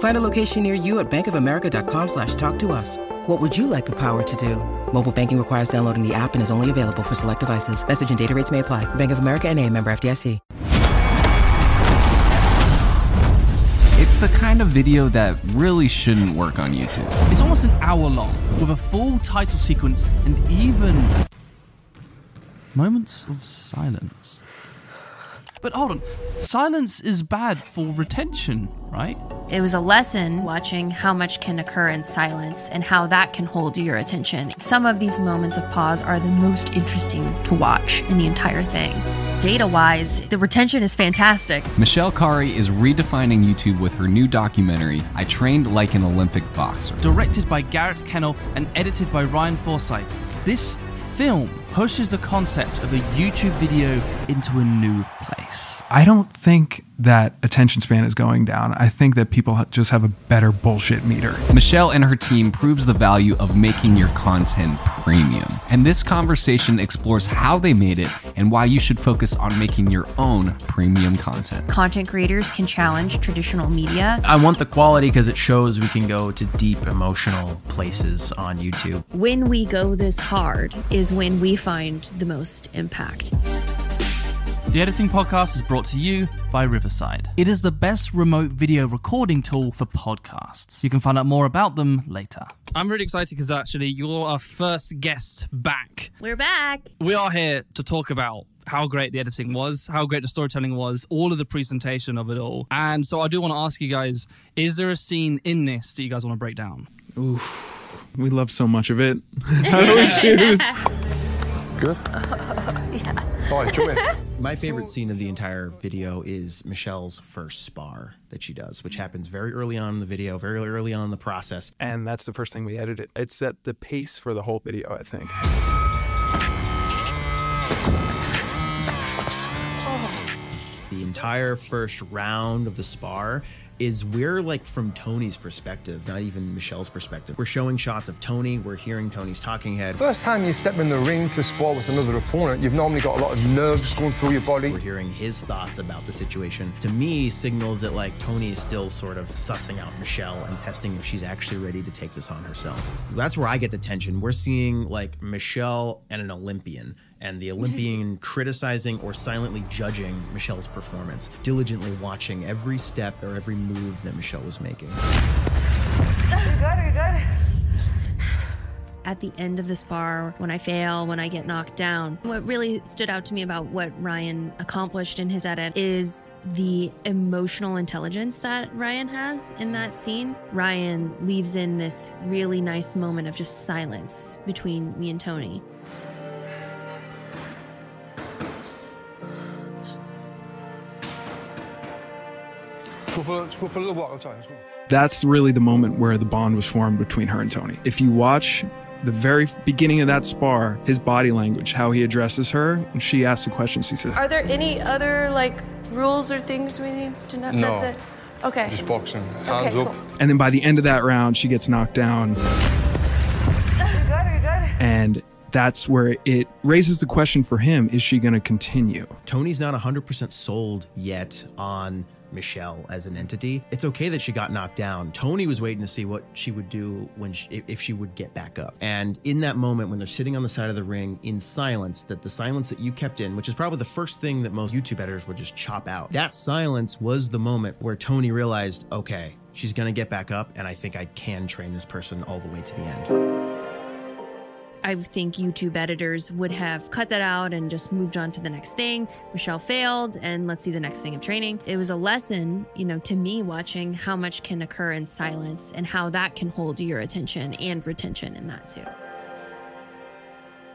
Find a location near you at bankofamerica.com slash talk to us. What would you like the power to do? Mobile banking requires downloading the app and is only available for select devices. Message and data rates may apply. Bank of America and a member FDIC. It's the kind of video that really shouldn't work on YouTube. It's almost an hour long, with a full title sequence and even moments of silence. But hold on, silence is bad for retention, right? It was a lesson watching how much can occur in silence and how that can hold your attention. Some of these moments of pause are the most interesting to watch in the entire thing. Data wise, the retention is fantastic. Michelle Khare is redefining YouTube with her new documentary, I Trained Like an Olympic Boxer. Directed by Garrett Kendall and edited by Ryan Forsyth. This film pushes the concept of a YouTube video into a new place. I don't think that attention span is going down. I think that people just have a better bullshit meter. Michelle and her team proves the value of making your content premium. And this conversation explores how they made it and why you should focus on making your own premium content. Content creators can challenge traditional media. I want the quality because it shows we can go to deep emotional places on YouTube. When we go this hard is when we find the most impact. The Editing Podcast is brought to you by Riverside. It is the best remote video recording tool for podcasts. You can find out more about them later. I'm really excited because actually you're our first guest back. We're back. We are here to talk about how great the editing was, how great the storytelling was, all of the presentation of it all. And so I do want to ask you guys is there a scene in this that you guys want to break down? Oof, we love so much of it. How do we choose? Good? yeah. Oh, come in. My favorite scene of the entire video is Michelle's first spar that she does, which mm-hmm. happens very early on in the video, very early on in the process. And that's the first thing we edited. It set the pace for the whole video, I think. The entire first round of the spar is we're like from Tony's perspective, not even Michelle's perspective. We're showing shots of Tony, we're hearing Tony's talking head. First time you step in the ring to spar with another opponent, you've normally got a lot of nerves going through your body. We're hearing his thoughts about the situation. To me, signals that like Tony is still sort of sussing out Michelle and testing if she's actually ready to take this on herself. That's where I get the tension. We're seeing like Michelle and an Olympian and the Olympian criticizing or silently judging Michelle's performance, diligently watching every step or every move that Michelle was making. Are you good? Are you good? At the end of this bar, when I fail, when I get knocked down, what really stood out to me about what Ryan accomplished in his edit is the emotional intelligence that Ryan has in that scene. Ryan leaves in this really nice moment of just silence between me and Tony. That's really the moment where the bond was formed between her and Tony. If you watch the very beginning of that spar, his body language, how he addresses her, when she asks a question, she says, Are there any other like rules or things we need to know? No. That's it. Okay. Just boxing. Hands Okay, up. cool. and then by the end of that round, she gets knocked down. Are you good? Are you good? And that's where it raises the question for him is she going to continue? Tony's not 100% sold yet on Michelle as an entity. It's okay that she got knocked down. Tony was waiting to see what she would do when she, if she would get back up. And in that moment when they're sitting on the side of the ring in silence, that the silence that you kept in, which is probably the first thing that most YouTube editors would just chop out. That silence was the moment where Tony realized, okay, she's going to get back up and I think I can train this person all the way to the end. I think YouTube editors would have cut that out and just moved on to the next thing. Michelle failed, and let's see the next thing of training. It was a lesson, you know, to me watching how much can occur in silence and how that can hold your attention and retention in that too.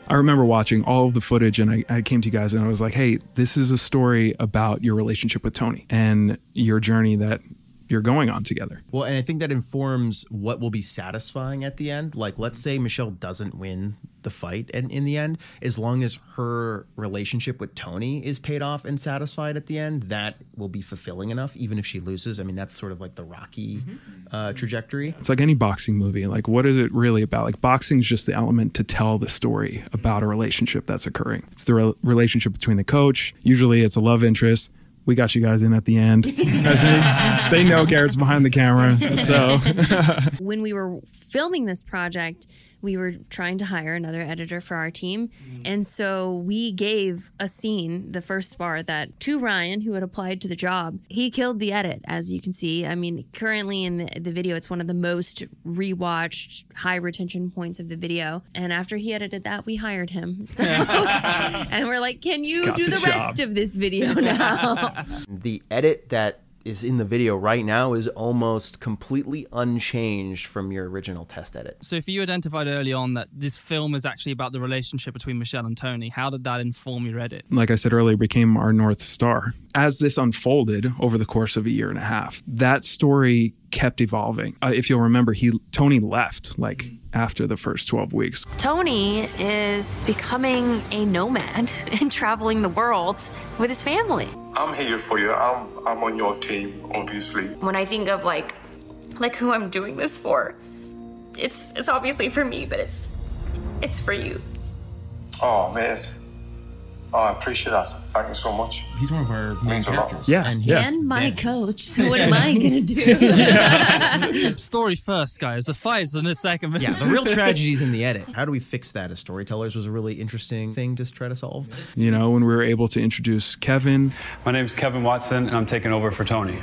I remember watching all of the footage and I, I, came to you guys and I was like, hey, this is a story about your relationship with Tony and your journey that you're going on together. Well, and I think that informs what will be satisfying at the end. Like, let's say Michelle doesn't win the fight and in the end, as long as her relationship with Tony is paid off and satisfied at the end, that will be fulfilling enough, even if she loses. I mean, that's sort of like the Rocky uh, trajectory. It's like any boxing movie. Like, what is it really about? Like, boxing is just the element to tell the story about a relationship that's occurring. It's the re- relationship between the coach. Usually, it's a love interest we got you guys in at the end. they know Garrett's behind the camera. So when we were filming this project, we were trying to hire another editor for our team. Mm-hmm. And so we gave a scene, the first bar that to Ryan, who had applied to the job. He killed the edit, as you can see. I mean, currently in the, the video, it's one of the most rewatched, high retention points of the video. And after he edited that, we hired him. So, and we're like, can you Got do the, the rest of this video now? the edit that is in the video right now is almost completely unchanged from your original test edit. So, if you identified early on that this film is actually about the relationship between Michelle and Tony, how did that inform your edit? Like I said earlier, became our North Star. As this unfolded over the course of a year and a half, that story kept evolving. Uh, if you'll remember, he Tony left like after the first 12 weeks. Tony is becoming a nomad and traveling the world with his family. I'm here for you. I'm I'm on your team, obviously. When I think of like like who I'm doing this for, it's it's obviously for me, but it's it's for you. Oh man. Oh, I appreciate that. Thank you so much. He's one of our main characters. Yeah, and, yeah. and my coach. So what am I gonna do? Story first, guys. The fights in a second. yeah, the real tragedy's in the edit. How do we fix that as storytellers was a really interesting thing to try to solve. You know, when we were able to introduce Kevin. My name is Kevin Watson, and I'm taking over for Tony.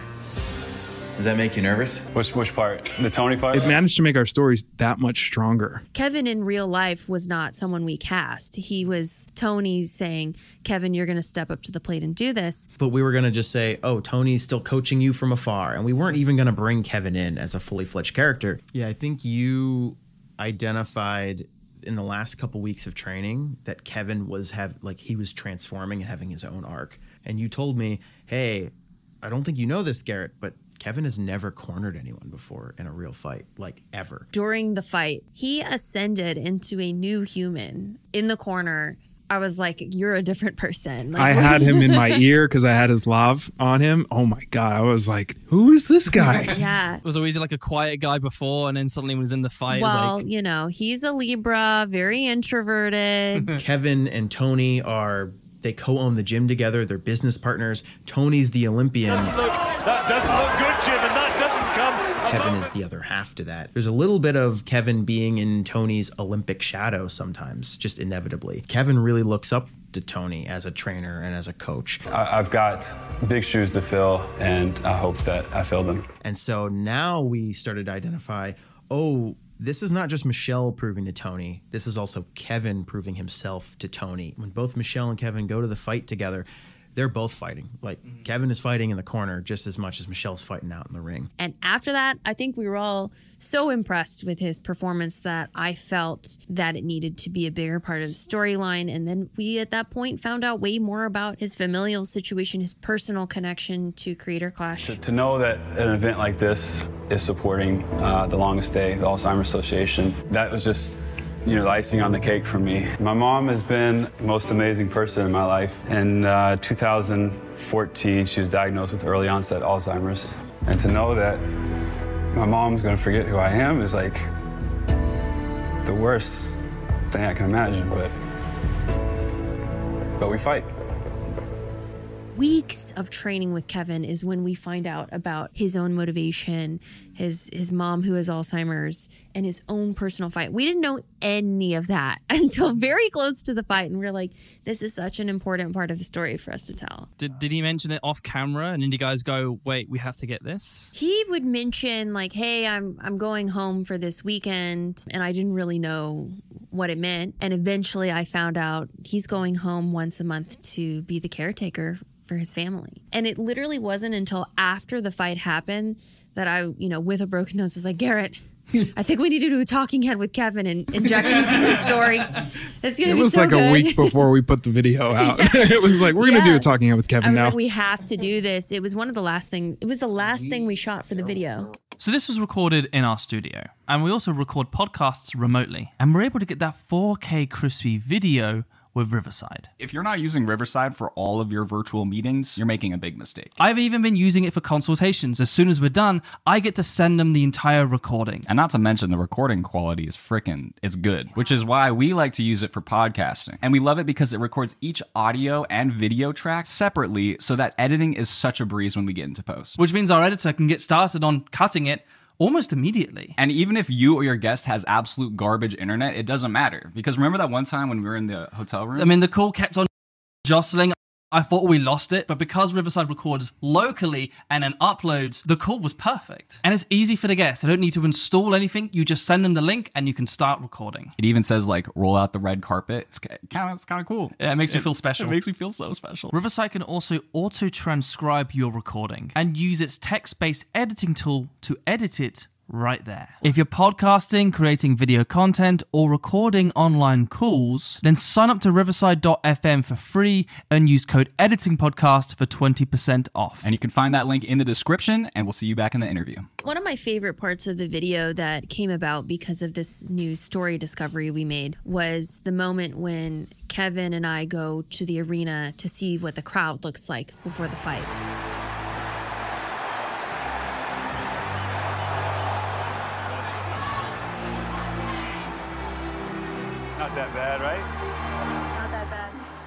Does that make you nervous? Which which part? The Tony part? It managed to make our stories that much stronger. Kevin in real life was not someone we cast. He was Tony's saying, Kevin, you're going to step up to the plate and do this. But we were going to just say, oh, Tony's still coaching you from afar. And we weren't even going to bring Kevin in as a fully fledged character. Yeah, I think you identified in the last couple weeks of training that Kevin was have like he was transforming and having his own arc. And you told me, "Hey, I don't think you know this, Garrett, but Kevin has never cornered anyone before in a real fight, like ever. During the fight, he ascended into a new human in the corner. I was like, "You're a different person." Like, I had him in my ear because I had his lav on him. Oh my god! I was like, "Who is this guy?" yeah, was always like a quiet guy before, and then suddenly he was in the fight. Well, like... you know, he's a Libra, very introverted. Kevin and Tony are they co-own the gym together. They're business partners. Tony's the Olympian. Doesn't look, that doesn't look good, Jim, and that doesn't come. Kevin is the other half to that. There's a little bit of Kevin being in Tony's Olympic shadow sometimes, just inevitably. Kevin really looks up to Tony as a trainer and as a coach. I've got big shoes to fill, and I hope that I fill them. And so now we started to identify oh, this is not just Michelle proving to Tony. This is also Kevin proving himself to Tony. When both Michelle and Kevin go to the fight together, they're both fighting. Like mm-hmm. Kevin is fighting in the corner just as much as Michelle's fighting out in the ring. And after that, I think we were all so impressed with his performance that I felt that it needed to be a bigger part of the storyline. And then we, at that point, found out way more about his familial situation, his personal connection to Creator Clash. To, to know that an event like this is supporting uh, the Longest Day, the Alzheimer's Association, that was just you know, the icing on the cake for me. My mom has been the most amazing person in my life. In uh, 2014, she was diagnosed with early onset Alzheimer's. And to know that my mom's gonna forget who I am is like the worst thing I can imagine, but, but we fight weeks of training with Kevin is when we find out about his own motivation, his his mom who has Alzheimer's, and his own personal fight. We didn't know any of that until very close to the fight, and we're like, this is such an important part of the story for us to tell. Did did he mention it off camera? And did you guys go, wait, we have to get this? He would mention like, hey, I'm I'm going home for this weekend, and I didn't really know what it meant. And eventually I found out he's going home once a month to be the caretaker for his family. And it literally wasn't until after the fight happened that I, you know, with a broken nose was like, Garrett, I think we need to do a talking head with Kevin and inject this in the story. It's gonna It be was so like good. a week before we put the video out. it was like we're gonna do a talking head with I Kevin was now. like, we have to do this. It was one of the last thing. It was the last thing we shot for the video. So this was recorded in our studio, and we also record podcasts remotely, and we're able to get that 4K crispy video with Riverside. If you're not using Riverside for all of your virtual meetings, you're making a big mistake. I've even been using it for consultations. As soon as we're done, I get to send them the entire recording. And not to mention the recording quality is frickin' it's good, which is why we like to use it for podcasting. And we love it because it records each audio and video track separately so that editing is such a breeze when we get into post. Which means our editor can get started on cutting it almost immediately. And even if you or your guest has absolute garbage internet, it doesn't matter. Because remember that one time when we were in the hotel room? I mean, the call kept on jostling. I thought we lost it, but because Riverside records locally and then uploads, the call was perfect. And it's easy for the guest. I don't need to install anything. You just send them the link and you can start recording. it even says like roll out the red carpet. It's kind of it's kind of cool. Yeah, it makes me feel special. It makes me feel so special. Riverside can also auto transcribe your recording and use its text based editing tool to edit it right there. If you're podcasting, creating video content, or recording online calls, then sign up to riverside.fm for free and use code editingpodcast for 20% off. And you can find that link in the description, and we'll see you back in the interview. One of my favorite parts of the video that came about because of this new story discovery we made was the moment when Kevin and I go to the arena to see what the crowd looks like before the fight.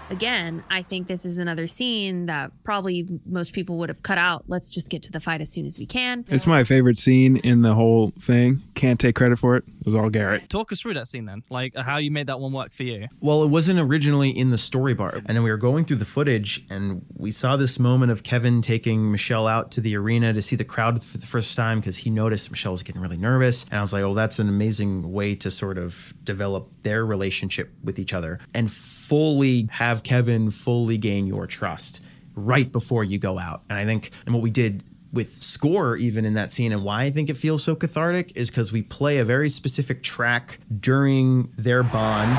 Again, I think this is another scene that probably most people would have cut out. Let's just get to the fight as soon as we can. It's my favorite scene in the whole thing. Can't take credit for it. It was all Garrett. Talk us through that scene then, like uh, how you made that one work for you. Well, it wasn't originally in the story bar. And then we were going through the footage and we saw this moment of Kevin taking Michelle out to the arena to see the crowd for the first time because he noticed Michelle was getting really nervous. And I was like, oh, that's an amazing way to sort of develop their relationship with each other and fully have Kevin fully gain your trust right before you go out. And I think, and what we did with score even in that scene and why I think it feels so cathartic is because we play a very specific track during their bond.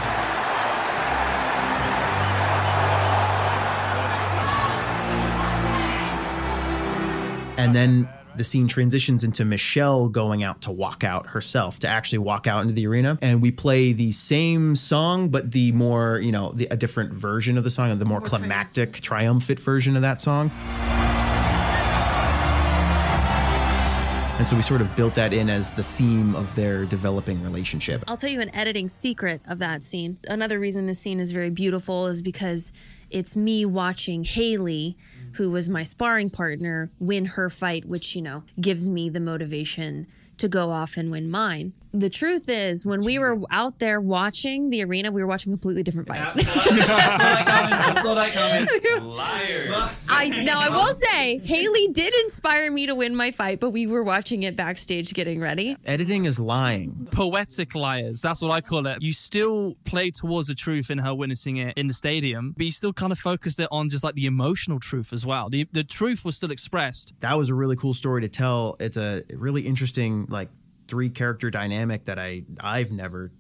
And then the scene transitions into Michelle going out to walk out herself, to actually walk out into the arena. And we play the same song, but the more, you know, the, a different version of the song, the more climactic, triumphant version of that song. And so we sort of built that in as the theme of their developing relationship. I'll tell you an editing secret of that scene. Another reason this scene is very beautiful is because it's me watching Haley, who was my sparring partner, win her fight, which, you know, gives me the motivation to go off and win mine. The truth is, when we were out there watching the arena, we were watching a completely different fight. I saw that coming. Liars. I now I will say Haley did inspire me to win my fight, but we were watching it backstage getting ready. Editing is lying. Poetic liars. That's what I call it. You still play towards the truth in her witnessing it in the stadium, but you still kind of focused it on just like the emotional truth as well. The, the truth was still expressed. That was a really cool story to tell. It's a really interesting, like, three character dynamic that I I've never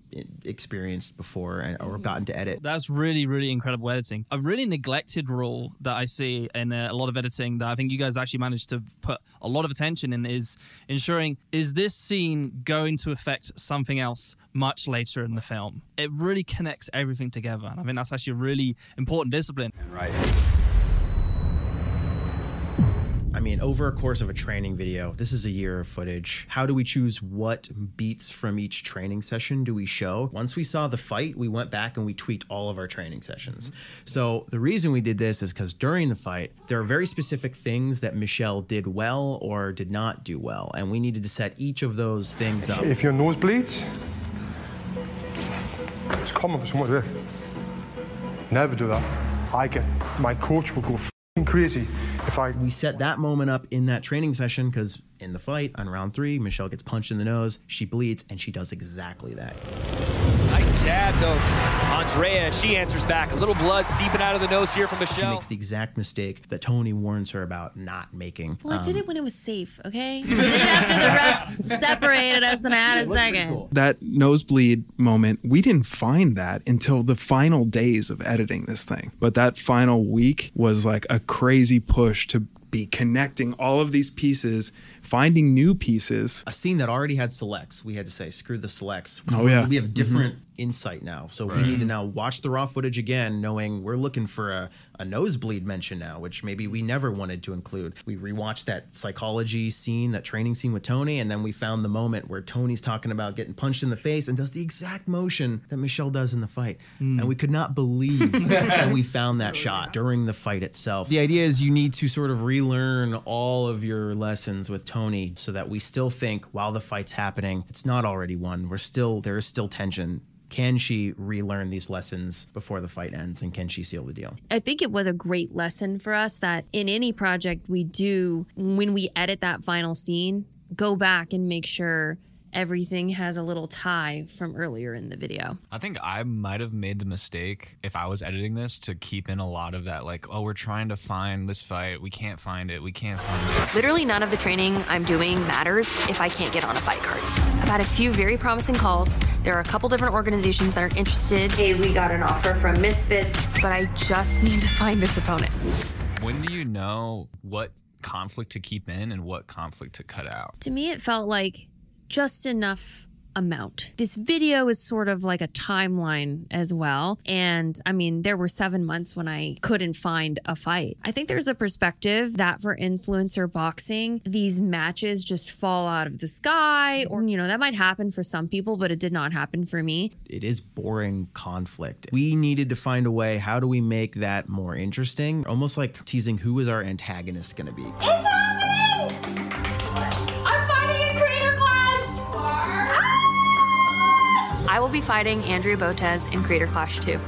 experienced before and, or gotten to edit. That's really, really incredible editing. A really neglected role that I see in uh, a lot of editing that I think you guys actually managed to put a lot of attention in is ensuring is this scene going to affect something else much later in the film? It really connects everything together. And I think that's actually a really important discipline. Right. I mean, over a course of a training video, this is a year of footage. How do we choose what beats from each training session do we show? Once we saw the fight, we went back and we tweaked all of our training sessions. Mm-hmm. So the reason we did this is because during the fight, there are very specific things that Michelle did well or did not do well, and we needed to set each of those things up. If your nose bleeds, it's common for someone to do. Never do that. I get my coach will go f***ing crazy if I. We set that moment up in that training session because in the fight on round three, Michelle gets punched in the nose, she bleeds, and she does exactly that. Stab, though. Andrea, she answers back. A little blood seeping out of the nose here from Michelle. She makes the exact mistake that Tony warns her about not making. Well, I did Um, it when it was safe, okay? I did it after the ref separated us and I had a second. that nosebleed moment, we didn't find that until the final days of editing this thing. But that final week was like a crazy push to be connecting all of these pieces, finding new pieces. a scene that already had selects, we had to say, screw the selects. Oh, yeah. We have different insight now. So we need to now watch the raw footage again, knowing we're looking for a, a nosebleed mention now, which maybe we never wanted to include. We rewatched that psychology scene, that training scene with Tony, and then we found the moment where Tony's talking about getting punched in the face and does the exact motion that Michelle does in the fight. Hmm. And we could not believe that we found that shot during the fight itself. The idea is you need to sort of relearn all of your lessons with Tony so that we still think while the fight's happening, it's not already won. We're still there is still tension. Can she relearn these lessons before the fight ends and can she seal the deal? I think it was a great lesson for us that in any project we do, when we edit that final scene, go back and make sure everything has a little tie from earlier in the video. I think I might have made the mistake if I was editing this to keep in a lot of that, like, oh, we're trying to find this fight. We can't find it. We can't find it. Literally none of the training I'm doing matters if I can't get on a fight card. I've had a few very promising calls. There are a couple different organizations that are interested. Hey, we got an offer from Misfits, but I just need to find this opponent. When do you know what conflict to keep in and what conflict to cut out? To me, it felt like just enough amount. This video is sort of like a timeline as well. And I mean, there were seven months when I couldn't find a fight. I think there's a perspective that for influencer boxing, these matches just fall out of the sky, or, you know, that might happen for some people, but it did not happen for me. It is boring conflict. We needed to find a way how do we make that more interesting? Almost like teasing who is our antagonist going to be. Be fighting Andrea Botez in Creator Clash 2.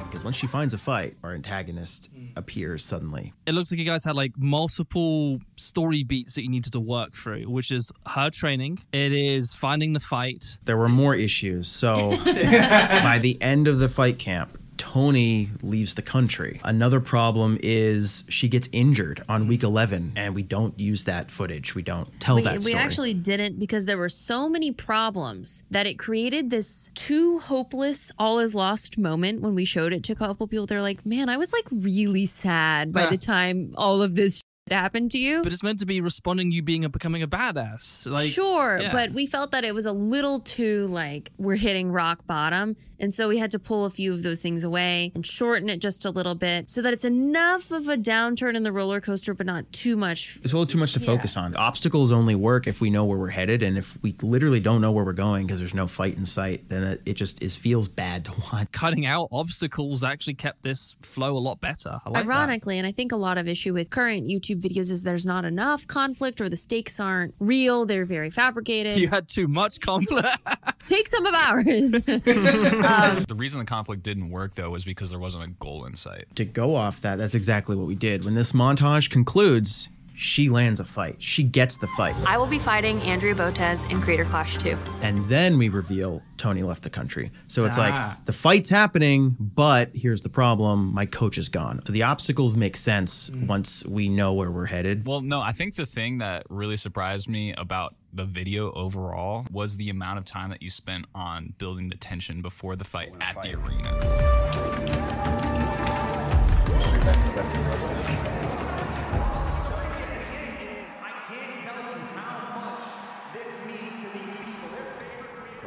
Because once she finds a fight, our antagonist appears suddenly. It looks like you guys had like multiple story beats that you needed to work through, which is her training. It is finding the fight. There were more issues. So by the end of the fight camp, Tony leaves the country. Another problem is she gets injured on mm-hmm. week 11, and we don't use that footage. We don't tell we, that story. we actually didn't because there were so many problems that it created this too hopeless, all is lost moment when we showed it to a couple people. They're like, man, I was like really sad by Yeah. the time all of this shit happened to you. But it's meant to be responding you being a becoming a badass. Like sure, yeah. but we felt that it was a little too like we're hitting rock bottom. And so we had to pull a few of those things away and shorten it just a little bit so that it's enough of a downturn in the roller coaster, but not too much. It's a little too much to focus on. Obstacles only work if we know where we're headed, and if we literally don't know where we're going because there's no fight in sight, then it, it just is feels bad to watch. cutting out obstacles actually kept this flow a lot better. I like that. Ironically, and I think a lot of issue with current YouTube videos is there's not enough conflict or the stakes aren't real. They're very fabricated. You had too much conflict. Take some of ours. Um, the reason the conflict didn't work though was because there wasn't a goal in sight. To go off that, that's exactly what we did. When this montage concludes, she lands a fight. She gets the fight. I will be fighting Andrea Botez in Creator Clash 2. And then we reveal Tony left the country. So it's Ah. like the fight's happening, but here's the problem my coach is gone. So the obstacles make sense once we know where we're headed. Well, no, I think the thing that really surprised me about the video overall was the amount of time that you spent on building the tension before the fight at the arena.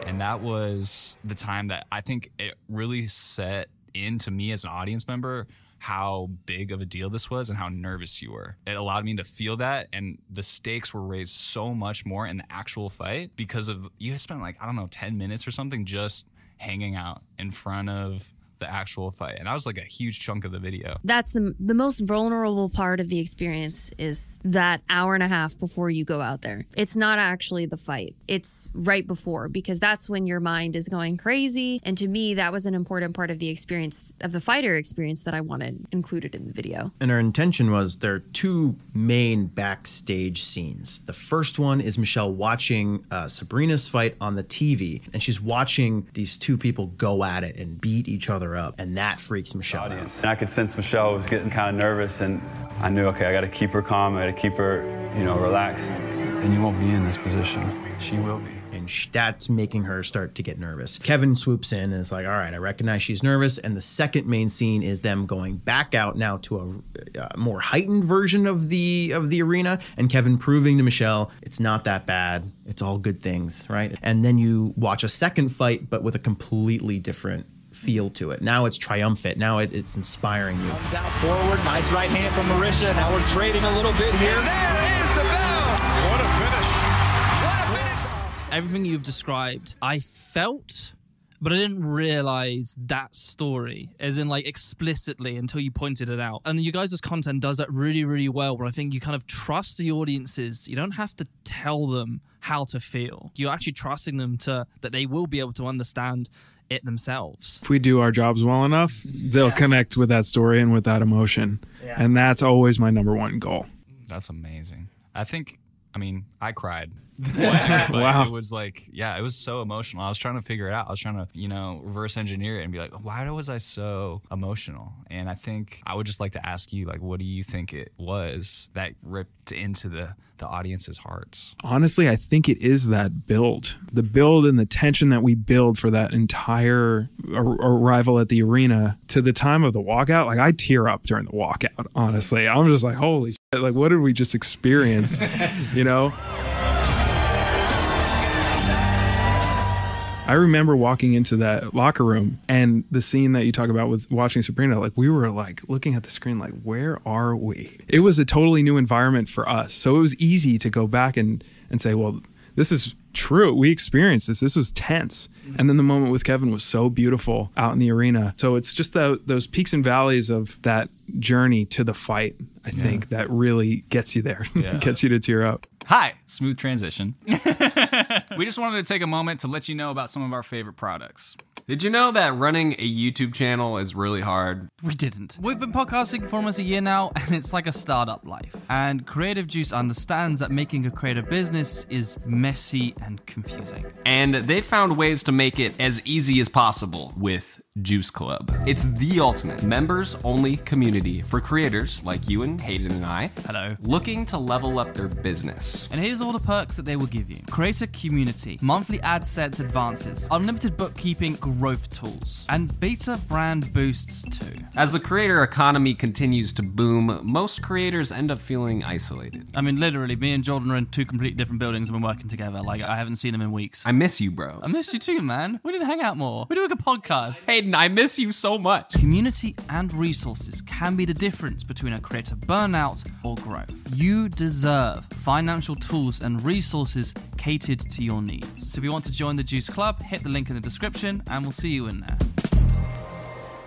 And that was the time that I think it really set into me as an audience member how big of a deal this was and how nervous you were. It allowed me to feel that, and the stakes were raised so much more in the actual fight because of you had spent like, I don't know, 10 minutes or something just hanging out in front of the actual fight, and that was like a huge chunk of the video. That's the the most vulnerable part of the experience is that hour and a half before you go out there. It's not actually the fight. It's right before because that's when your mind is going crazy. And to me, that was an important part of the experience of the fighter experience that I wanted included in the video. And our intention was there are two main backstage scenes. The first one is Michelle watching uh, Sabrina's fight on the TV, and she's watching these two people go at it and beat each other up, and that freaks Michelle out. And I could sense Michelle was getting kind of nervous, and I knew, okay, I got to keep her calm. I got to keep her, you know, relaxed. And you won't be in this position. She will be. And that's making her start to get nervous. Kevin swoops in and is like, all right, I recognize she's nervous. And the second main scene is them going back out now to a, a more heightened version of the of the arena, and Kevin proving to Michelle it's not that bad. It's all good things, right? And then you watch a second fight, but with a completely different feel to it. Now it's triumphant. Now it, it's inspiring you. Comes out forward. Nice right hand from Marisha. Now we're trading a little bit here. And there is the bell. What a finish. What a finish. Everything you've described, I felt, but I didn't realize that story, as in like explicitly until you pointed it out. And you guys' content does that really, really well, where I think you kind of trust the audiences. You don't have to tell them how to feel. You're actually trusting them to that they will be able to understand it themselves. If we do our jobs well enough, they'll connect with that story and with that emotion. Yeah. And that's always my number one goal. That's amazing. I think, I mean, I cried. Wow. It was like, yeah, it was so emotional. I was trying to figure it out. I was trying to, you know, reverse engineer it and be like, why was I so emotional? And I think I would just like to ask you, like, what do you think it was that ripped into the the audience's hearts? Honestly, I think it is that build. The build and the tension that we build for that entire ar- arrival at the arena to the time of the walkout. Like, I tear up during the walkout, honestly. I'm just like, holy shit, like, what did we just experience? you know? I remember walking into that locker room and the scene that you talk about with watching Sabrina, like we were like looking at the screen, like, where are we? It was a totally new environment for us. So it was easy to go back and, and say, well, this is true. We experienced this. This was tense. Mm-hmm. And then the moment with Kevin was so beautiful out in the arena. So it's just the, those peaks and valleys of that journey to the fight, I think, that really gets you there, Yeah. gets you to tear up. Hi, smooth transition. we just wanted to take a moment to let you know about some of our favorite products. Did you know that running a YouTube channel is really hard? We didn't. We've been podcasting for almost a year now, and it's like a startup life. And Creative Juice understands that making a creative business is messy and confusing. And they found ways to make it as easy as possible with Juice Club. It's the ultimate members only community for creators like you and Hayden and I. Hello. Looking to level up their business. And here's all the perks that they will give you creator community, monthly ad sets advances, unlimited bookkeeping growth tools, and beta brand boosts too. As the creator economy continues to boom, most creators end up feeling isolated. I mean, literally, me and Jordan are in two completely different buildings and we're working together. Like, I haven't seen him in weeks. I miss you, bro. I miss you too, man. We need to hang out more. We're doing a podcast. Hayden, I miss you so much. Community and resources can be the difference between a creator burnout or growth. You deserve financial tools and resources catered to your needs. So if you want to join the Juice Club, hit the link in the description and we'll see you in there.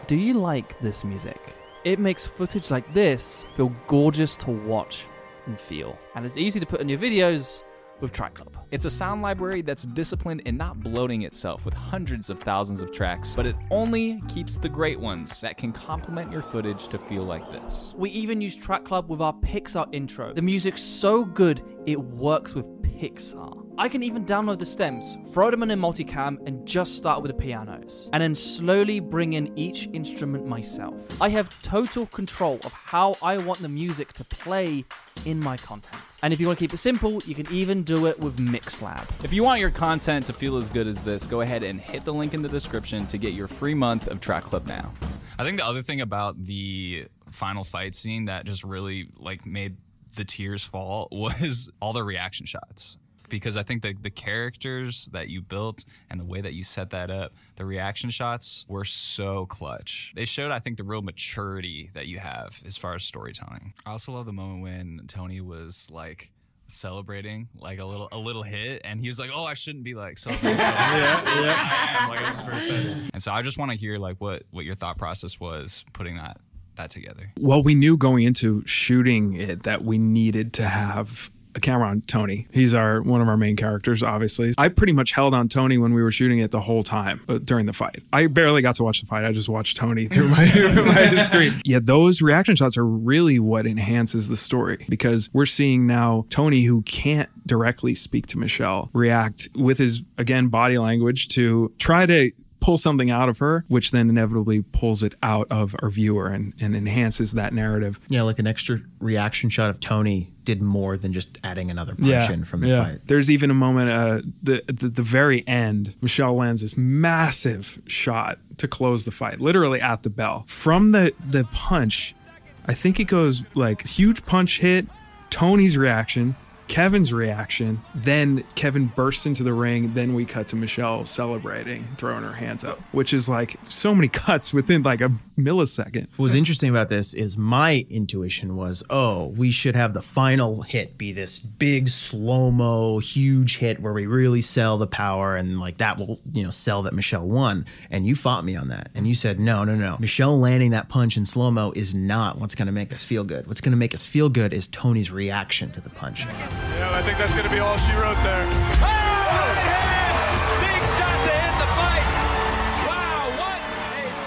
Do you like this music? It makes footage like this feel gorgeous to watch and feel. And it's easy to put in your videos with Track Club. It's a sound library that's disciplined in not bloating itself with hundreds of thousands of tracks, but it only keeps the great ones that can complement your footage to feel like this. We even use Track Club with our Pixar intro. The music's so good, it works with Pixar. I can even download the stems, throw them in a multicam, and just start with the pianos. And then slowly bring in each instrument myself. I have total control of how I want the music to play in my content. And if you want to keep it simple, you can even do it with Mixlab. If you want your content to feel as good as this, go ahead and hit the link in the description to get your free month of Track Club now. I think the other thing about the final fight scene that just really like made the tears fall was all the reaction shots. Because I think the, the characters that you built and the way that you set that up, the reaction shots were so clutch. They showed, I think, the real maturity that you have as far as storytelling. I also love the moment when Tony was like celebrating like a little a little hit, and he was like, "Oh, I shouldn't be like celebrating." celebrating. Yeah, yeah. I am like I'm super excited. And so I just want to hear like what what your thought process was putting that that together. Well, we knew going into shooting it that we needed to have a camera on Tony. He's our one of our main characters, obviously. I pretty much held on Tony when we were shooting it the whole time uh, during the fight. I barely got to watch the fight. I just watched Tony through my, my screen. Yeah, those reaction shots are really what enhances the story because we're seeing now Tony, who can't directly speak to Michelle, react with his again body language to try to pull something out of her, which then inevitably pulls it out of our viewer and, and enhances that narrative. Yeah, like an extra reaction shot of Tony did more than just adding another punch in from the fight. There's even a moment uh, the, the the very end. Michelle lands this massive shot to close the fight, literally at the bell. From the the punch, I think it goes like huge punch hit, Tony's reaction, Kevin's reaction, then Kevin bursts into the ring, then we cut to Michelle celebrating, throwing her hands up, which is like so many cuts within like a millisecond. What was interesting about this is my intuition was, oh, we should have the final hit be this big slow mo, huge hit where we really sell the power and like that will, you know, sell that Michelle won. And you fought me on that. And you said, no, no, no. Michelle landing that punch in slow mo is not what's going to make us feel good. What's going to make us feel good is Tony's reaction to the punch. Yeah, I think that's going to be all she wrote there. Big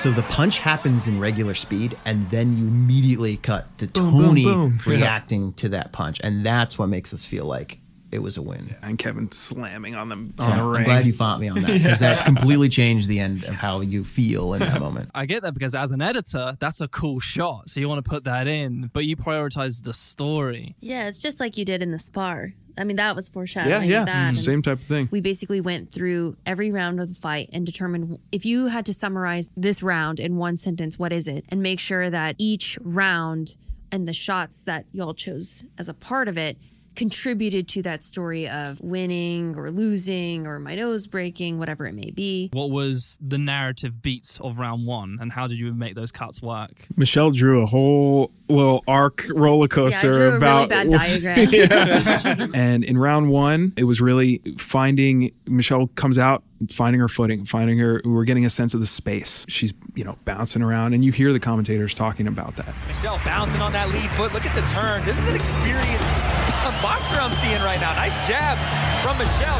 So the punch happens in regular speed, and then you immediately cut to Boom, boom, Tony boom. Yeah. reacting to that punch. And that's what makes us feel like it was a win. And Kevin slamming on them So on the ring. I'm glad you fought me on that because Yeah. that completely changed the end of how you feel in that moment. I get that because as an editor, that's a cool shot. So you want to put that in, but you prioritize the story. Yeah, it's just like you did in the spar. I mean, that was foreshadowing. yeah, of that. same type of thing. We basically went through every round of the fight and determined if you had to summarize this round in one sentence, what is it? And make sure that each round and the shots that y'all chose as a part of it contributed to that story of winning or losing or my nose breaking, whatever it may be. What was the narrative beats of round one, and how did you make those cuts work? Michelle drew a whole little arc roller coaster drew a really about bad diagram. And in round one, it was really finding Michelle comes out, finding her footing, finding her. We're getting a sense of the space. She's you know bouncing around, and you hear the commentators talking about that. Michelle bouncing on that lead foot. Look at the turn. This is an experienced boxer I'm seeing right now. Nice jab from Michelle.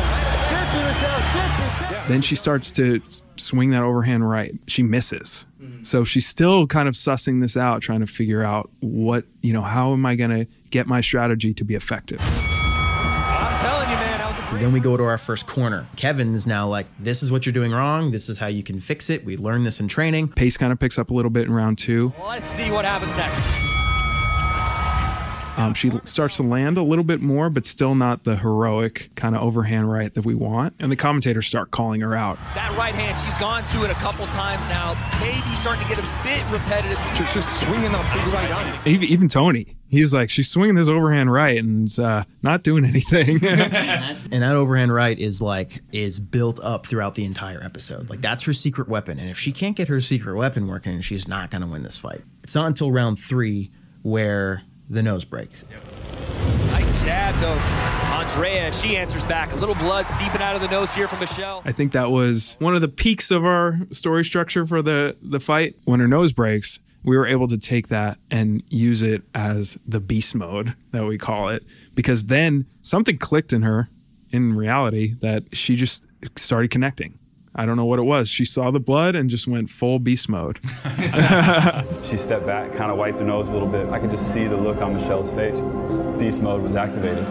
Shift to Shift to Then she starts to swing that overhand right. She misses. Mm-hmm. So she's still kind of sussing this out, trying to figure out what, you know, how am I going to get my strategy to be effective? I'm telling you, man, that was a great. Then we go to our first corner. Kevin is now like, this is what you're doing wrong. This is how you can fix it. We learned this in training. Pace kind of picks up a little bit in round two. Well, let's see what happens next. Um, she starts to land a little bit more, but still not the heroic kind of overhand right that we want. And the commentators start calling her out. That right hand, she's gone to it a couple times now. Maybe starting to get a bit repetitive. Just, just swinging that big right on. Even, even Tony, he's like, she's swinging this overhand right and it's, uh, not doing anything. And that overhand right is like is built up throughout the entire episode. Like that's her secret weapon. And if she can't get her secret weapon working, she's not gonna win this fight. It's not until round three where the nose breaks. Nice jab, though. Andrea, she answers back. A little blood seeping out of the nose here from Michelle. I think that was one of the peaks of our story structure for the the fight. When her nose breaks, we were able to take that and use it as the beast mode that we call it because then something clicked in her in reality that she just started connecting. I don't know what it was. She saw the blood and just went full beast mode. She stepped back, kind of wiped her nose a little bit. I could just see the look on Michelle's face. Beast mode was activated.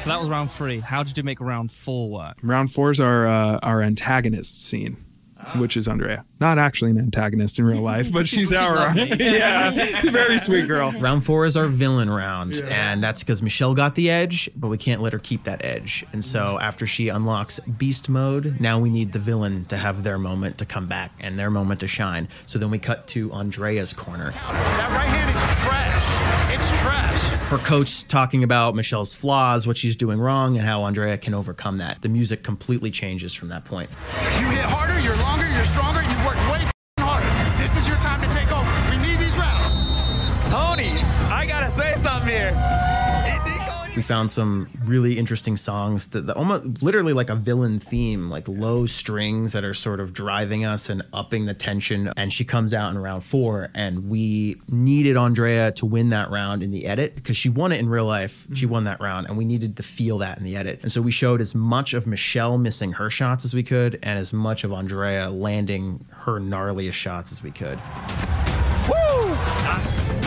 So that was round three. How did you make round four work? Round four is our uh, our antagonist scene, Ah. which is Andrea. Not actually an antagonist in real life, but she's, She's our yeah, very sweet girl. Round four is our villain round, and that's because Michelle got the edge, but we can't let her keep that edge. And so after she unlocks beast mode, now we need the villain to have their moment to come back and their moment to shine. So then we cut to Andrea's corner. That right hand is trash. Her coach talking about Michelle's flaws, what she's doing wrong, and how Andrea can overcome that. The music completely changes from that point. You hit harder, you're longer, you're stronger, We found some really interesting songs that, that almost literally like a villain theme, like low strings that are sort of driving us and upping the tension. And she comes out in round four, and we needed Andrea to win that round in the edit because she won it in real life. She mm-hmm. won that round, and we needed to feel that in the edit. And so we showed as much of Michelle missing her shots as we could, and as much of Andrea landing her gnarliest shots as we could. Woo!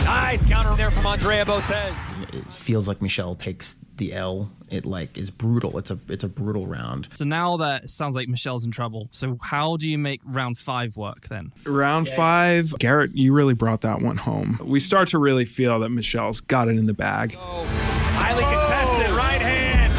Nice counter there from Andrea Botez. It feels like Michelle takes the L. It like is brutal. It's a it's a brutal round. So now that sounds like Michelle's in trouble. So how do you make round five work then? Round five, Garrett, you really brought that one home. We start to really feel that Michelle's got it in the bag. Oh. Highly contested right hand.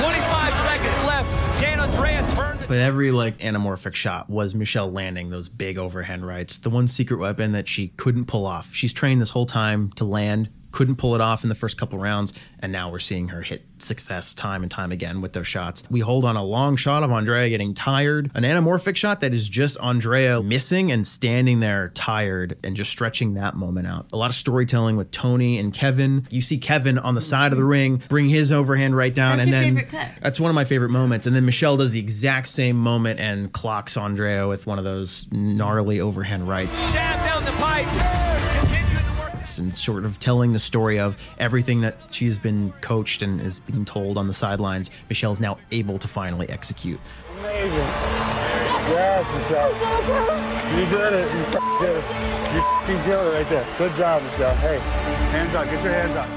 25 seconds left. Can Andrea turn the But every like anamorphic shot was Michelle landing those big overhand rights. The one secret weapon that she couldn't pull off. She's trained this whole time to land, couldn't pull it off in the first couple rounds, and now we're seeing her hit success time and time again with those shots. We hold on a long shot of Andrea getting tired, an anamorphic shot that is just Andrea missing and standing there tired and just stretching that moment out. A lot of storytelling with Tony and Kevin. You see Kevin on the side of the mm-hmm. ring bring his overhand right down, That's and your then favorite cut. that's one of my favorite moments. And then Michelle does the exact same moment and clocks Andrea with one of those gnarly overhand rights. jab down the pipe. And sort of telling the story of everything that she's been coached and is being told on the sidelines. Michelle's now able to finally execute. Amazing. Yes, Michelle. You did it. You f- did it. You f***ing killed it right there. Good job, Michelle. Hey, hands up. Get your hands up.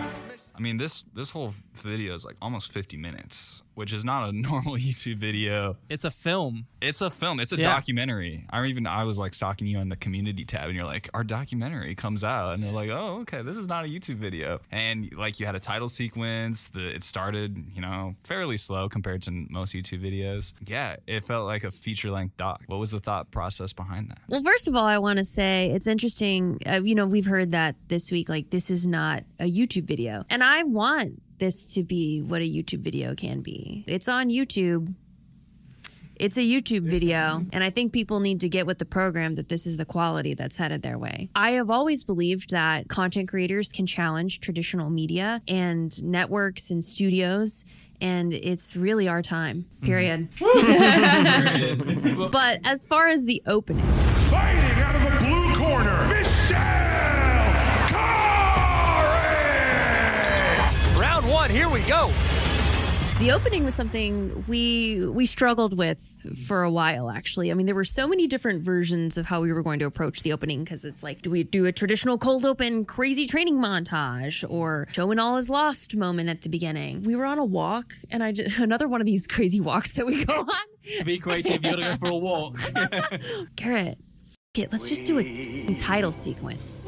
I mean, this this whole video is like almost 50 minutes, which is not a normal YouTube video. It's a film. It's a film. It's a Yeah. documentary. I even I was like stalking you on the community tab, and you're like, our documentary comes out, and they're like, oh, okay, this is not a YouTube video. And like you had a title sequence. The it started, you know, fairly slow compared to most YouTube videos. Yeah, it felt like a feature length doc. What was the thought process behind that? Well, first of all, I want to say it's interesting. Uh, you know, we've heard that this week, like, this is not a YouTube video. And I want this to be what a YouTube video can be. It's on YouTube. It's a YouTube video, and I think people need to get with the program that this is the quality that's headed their way. I have always believed that content creators can challenge traditional media and networks and studios, and it's really our time, mm-hmm. period. but as far as the opening, Fighting go. The opening was something we we struggled with for a while actually. I mean there were so many different versions of how we were going to approach the opening because it's like do we do a traditional cold open crazy training montage or show and all is lost moment at the beginning. We were on a walk and I just, another one of these crazy walks that we go on. To be creative, you gotta go for a walk. Garrett, f- it, let's just do a title sequence.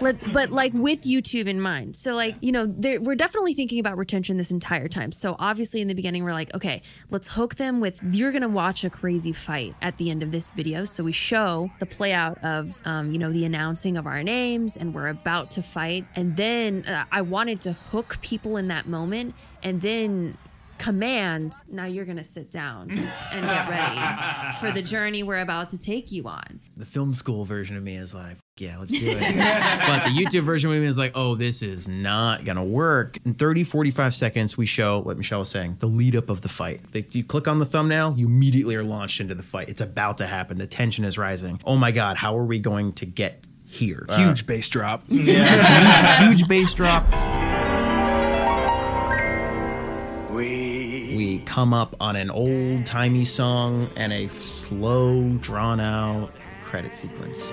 Let, but like with YouTube in mind. So like, you know, there- we're definitely thinking about retention this entire time. So obviously in the beginning we're like, okay, let's hook them with you're going to watch a crazy fight at the end of this video. So we show the play out of um, you know, the announcing of our names and we're about to fight. And then uh, I wanted to hook people in that moment and then command now you're going to sit down and get ready for the journey we're about to take you on. The film school version of me is like, yeah, let's do it. but the YouTube version of me is like, oh, this is not going to work. In 30, 45 seconds, we show what Michelle was saying, the lead up of the fight. Like, you click on the thumbnail, you immediately are launched into the fight. It's about to happen. The tension is rising. Oh my God, how are we going to get here? Uh, huge bass drop. Yeah. huge bass drop. We come up on an old timey song and a slow, drawn out credit sequence.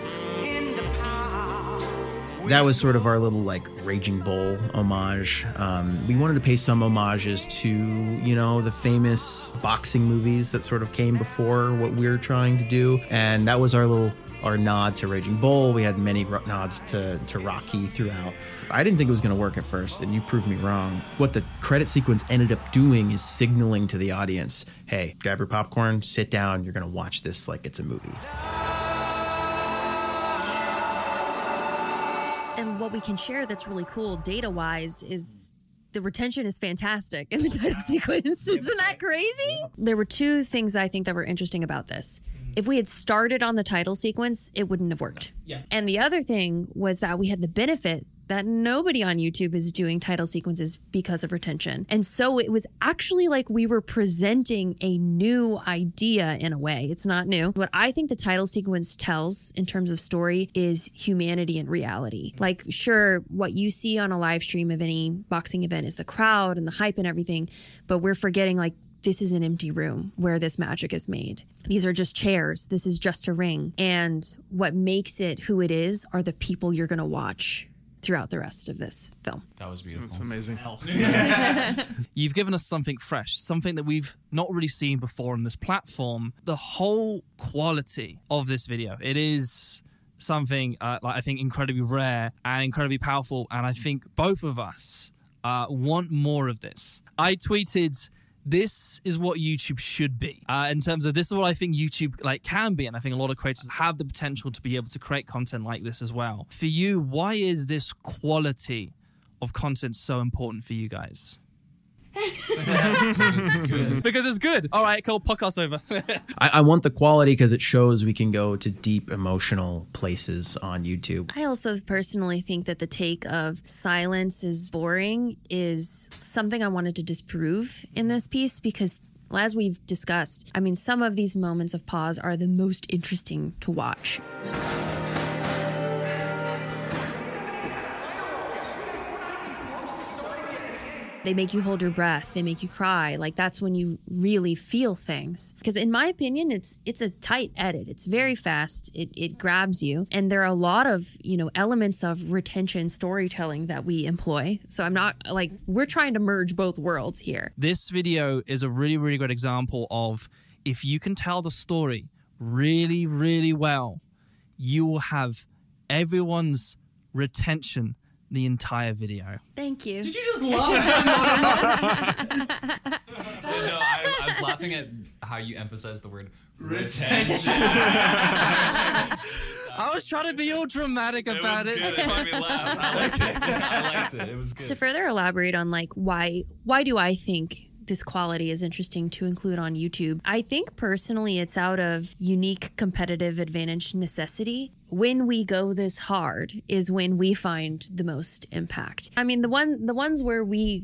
That was sort of our little like Raging Bull homage. Um, we wanted to pay some homages to, you know, the famous boxing movies that sort of came before what we're trying to do. And that was our little our nod to Raging Bull. We had many nods to, to Rocky throughout. I didn't think it was going to work at first, and you proved me wrong. What the credit sequence ended up doing is signaling to the audience hey, grab your popcorn, sit down, you're going to watch this like it's a movie. What we can share that's really cool data wise is the retention is fantastic in the oh, title sequence. Isn't that crazy? There were two things I think that were interesting about this. Mm-hmm. If we had started on the title sequence, it wouldn't have worked. Yeah. And the other thing was that we had the benefit that nobody on YouTube is doing title sequences because of retention. And so it was actually like we were presenting a new idea in a way. It's not new. What I think the title sequence tells in terms of story is humanity and reality. Like, sure, what you see on a live stream of any boxing event is the crowd and the hype and everything, but we're forgetting like this is an empty room where this magic is made. These are just chairs. This is just a ring. And what makes it who it is are the people you're going to watch throughout the rest of this film. That was beautiful. That's amazing. You've given us something fresh, something that we've not really seen before on this platform. The whole quality of this video, it is something uh, like I think incredibly rare and incredibly powerful. And I think both of us uh, want more of this. I tweeted this is what YouTube should be uh, in terms of this is what I think YouTube like can be, and I think a lot of creators have the potential to be able to create content like this as well. For you, why is this quality of content so important for you guys? because it's good. All right, cool. Podcast over. I, I want the quality because it shows we can go to deep emotional places on YouTube. I also personally think that the take of silence is boring is something I wanted to disprove in this piece because well, as we've discussed, I mean, some of these moments of pause are the most interesting to watch. They make you hold your breath. They make you cry. Like that's when you really feel things. Because in my opinion, it's it's a tight edit. It's very fast. It it grabs you, and there are a lot of you know elements of retention storytelling that we employ. So I'm not like we're trying to merge both worlds here. This video is a really, really good example of if you can tell the story really, really well, you will have everyone's retention the entire video. Thank you. Did you just laugh? no, I, I was laughing at how you emphasized the word retention. I was trying to be all dramatic It about was it. good. It made me laugh. I liked it. I liked it. It was good. to further elaborate on like why why do I think this quality is interesting to include on YouTube. I think personally it's out of unique competitive advantage necessity. When we go this hard is when we find the most impact. I mean the one the ones where we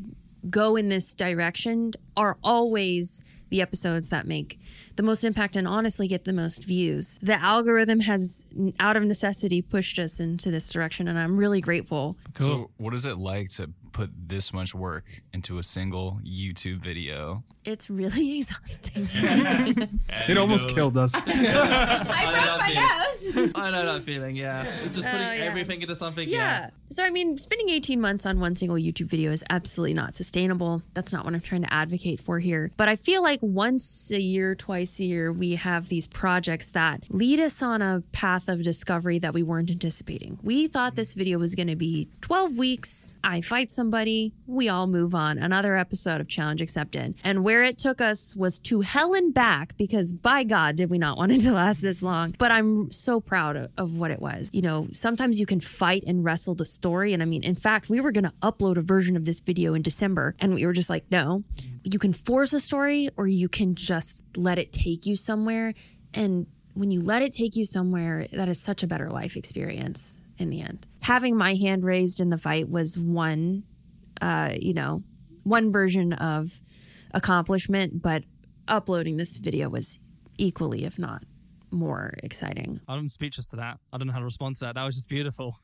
go in this direction are always the episodes that make the most impact and honestly get the most views. The algorithm has out of necessity pushed us into this direction and I'm really grateful. Cool. So, what is it like to put this much work into a single YouTube video? It's really exhausting. It almost killed us. I broke my nose. I know that feeling, yeah. It's just oh, putting Oh, yeah. everything into something. Yeah. So, I mean, spending 18 months on one single YouTube video is absolutely not sustainable. That's not what I'm trying to advocate for here. But I feel like once a year, twice a year, we have these projects that lead us on a path of discovery that we weren't anticipating. We thought this video was going to be 12 weeks. I fight somebody. We all move on. Another episode of Challenge Accepted. And where it took us was to hell and back because by God, did we not want it to last this long. But I'm so proud of, of what it was. You know, sometimes you can fight and wrestle the story. And I mean, in fact, we were going to upload a version of this video in December and we were just like, no, you can force a story or you can just let it take you somewhere. And when you let it take you somewhere, that is such a better life experience in the end. Having my hand raised in the fight was one, uh, you know, one version of accomplishment, but uploading this video was equally, if not more exciting. I'm speechless to that. I don't know how to respond to that. That was just beautiful.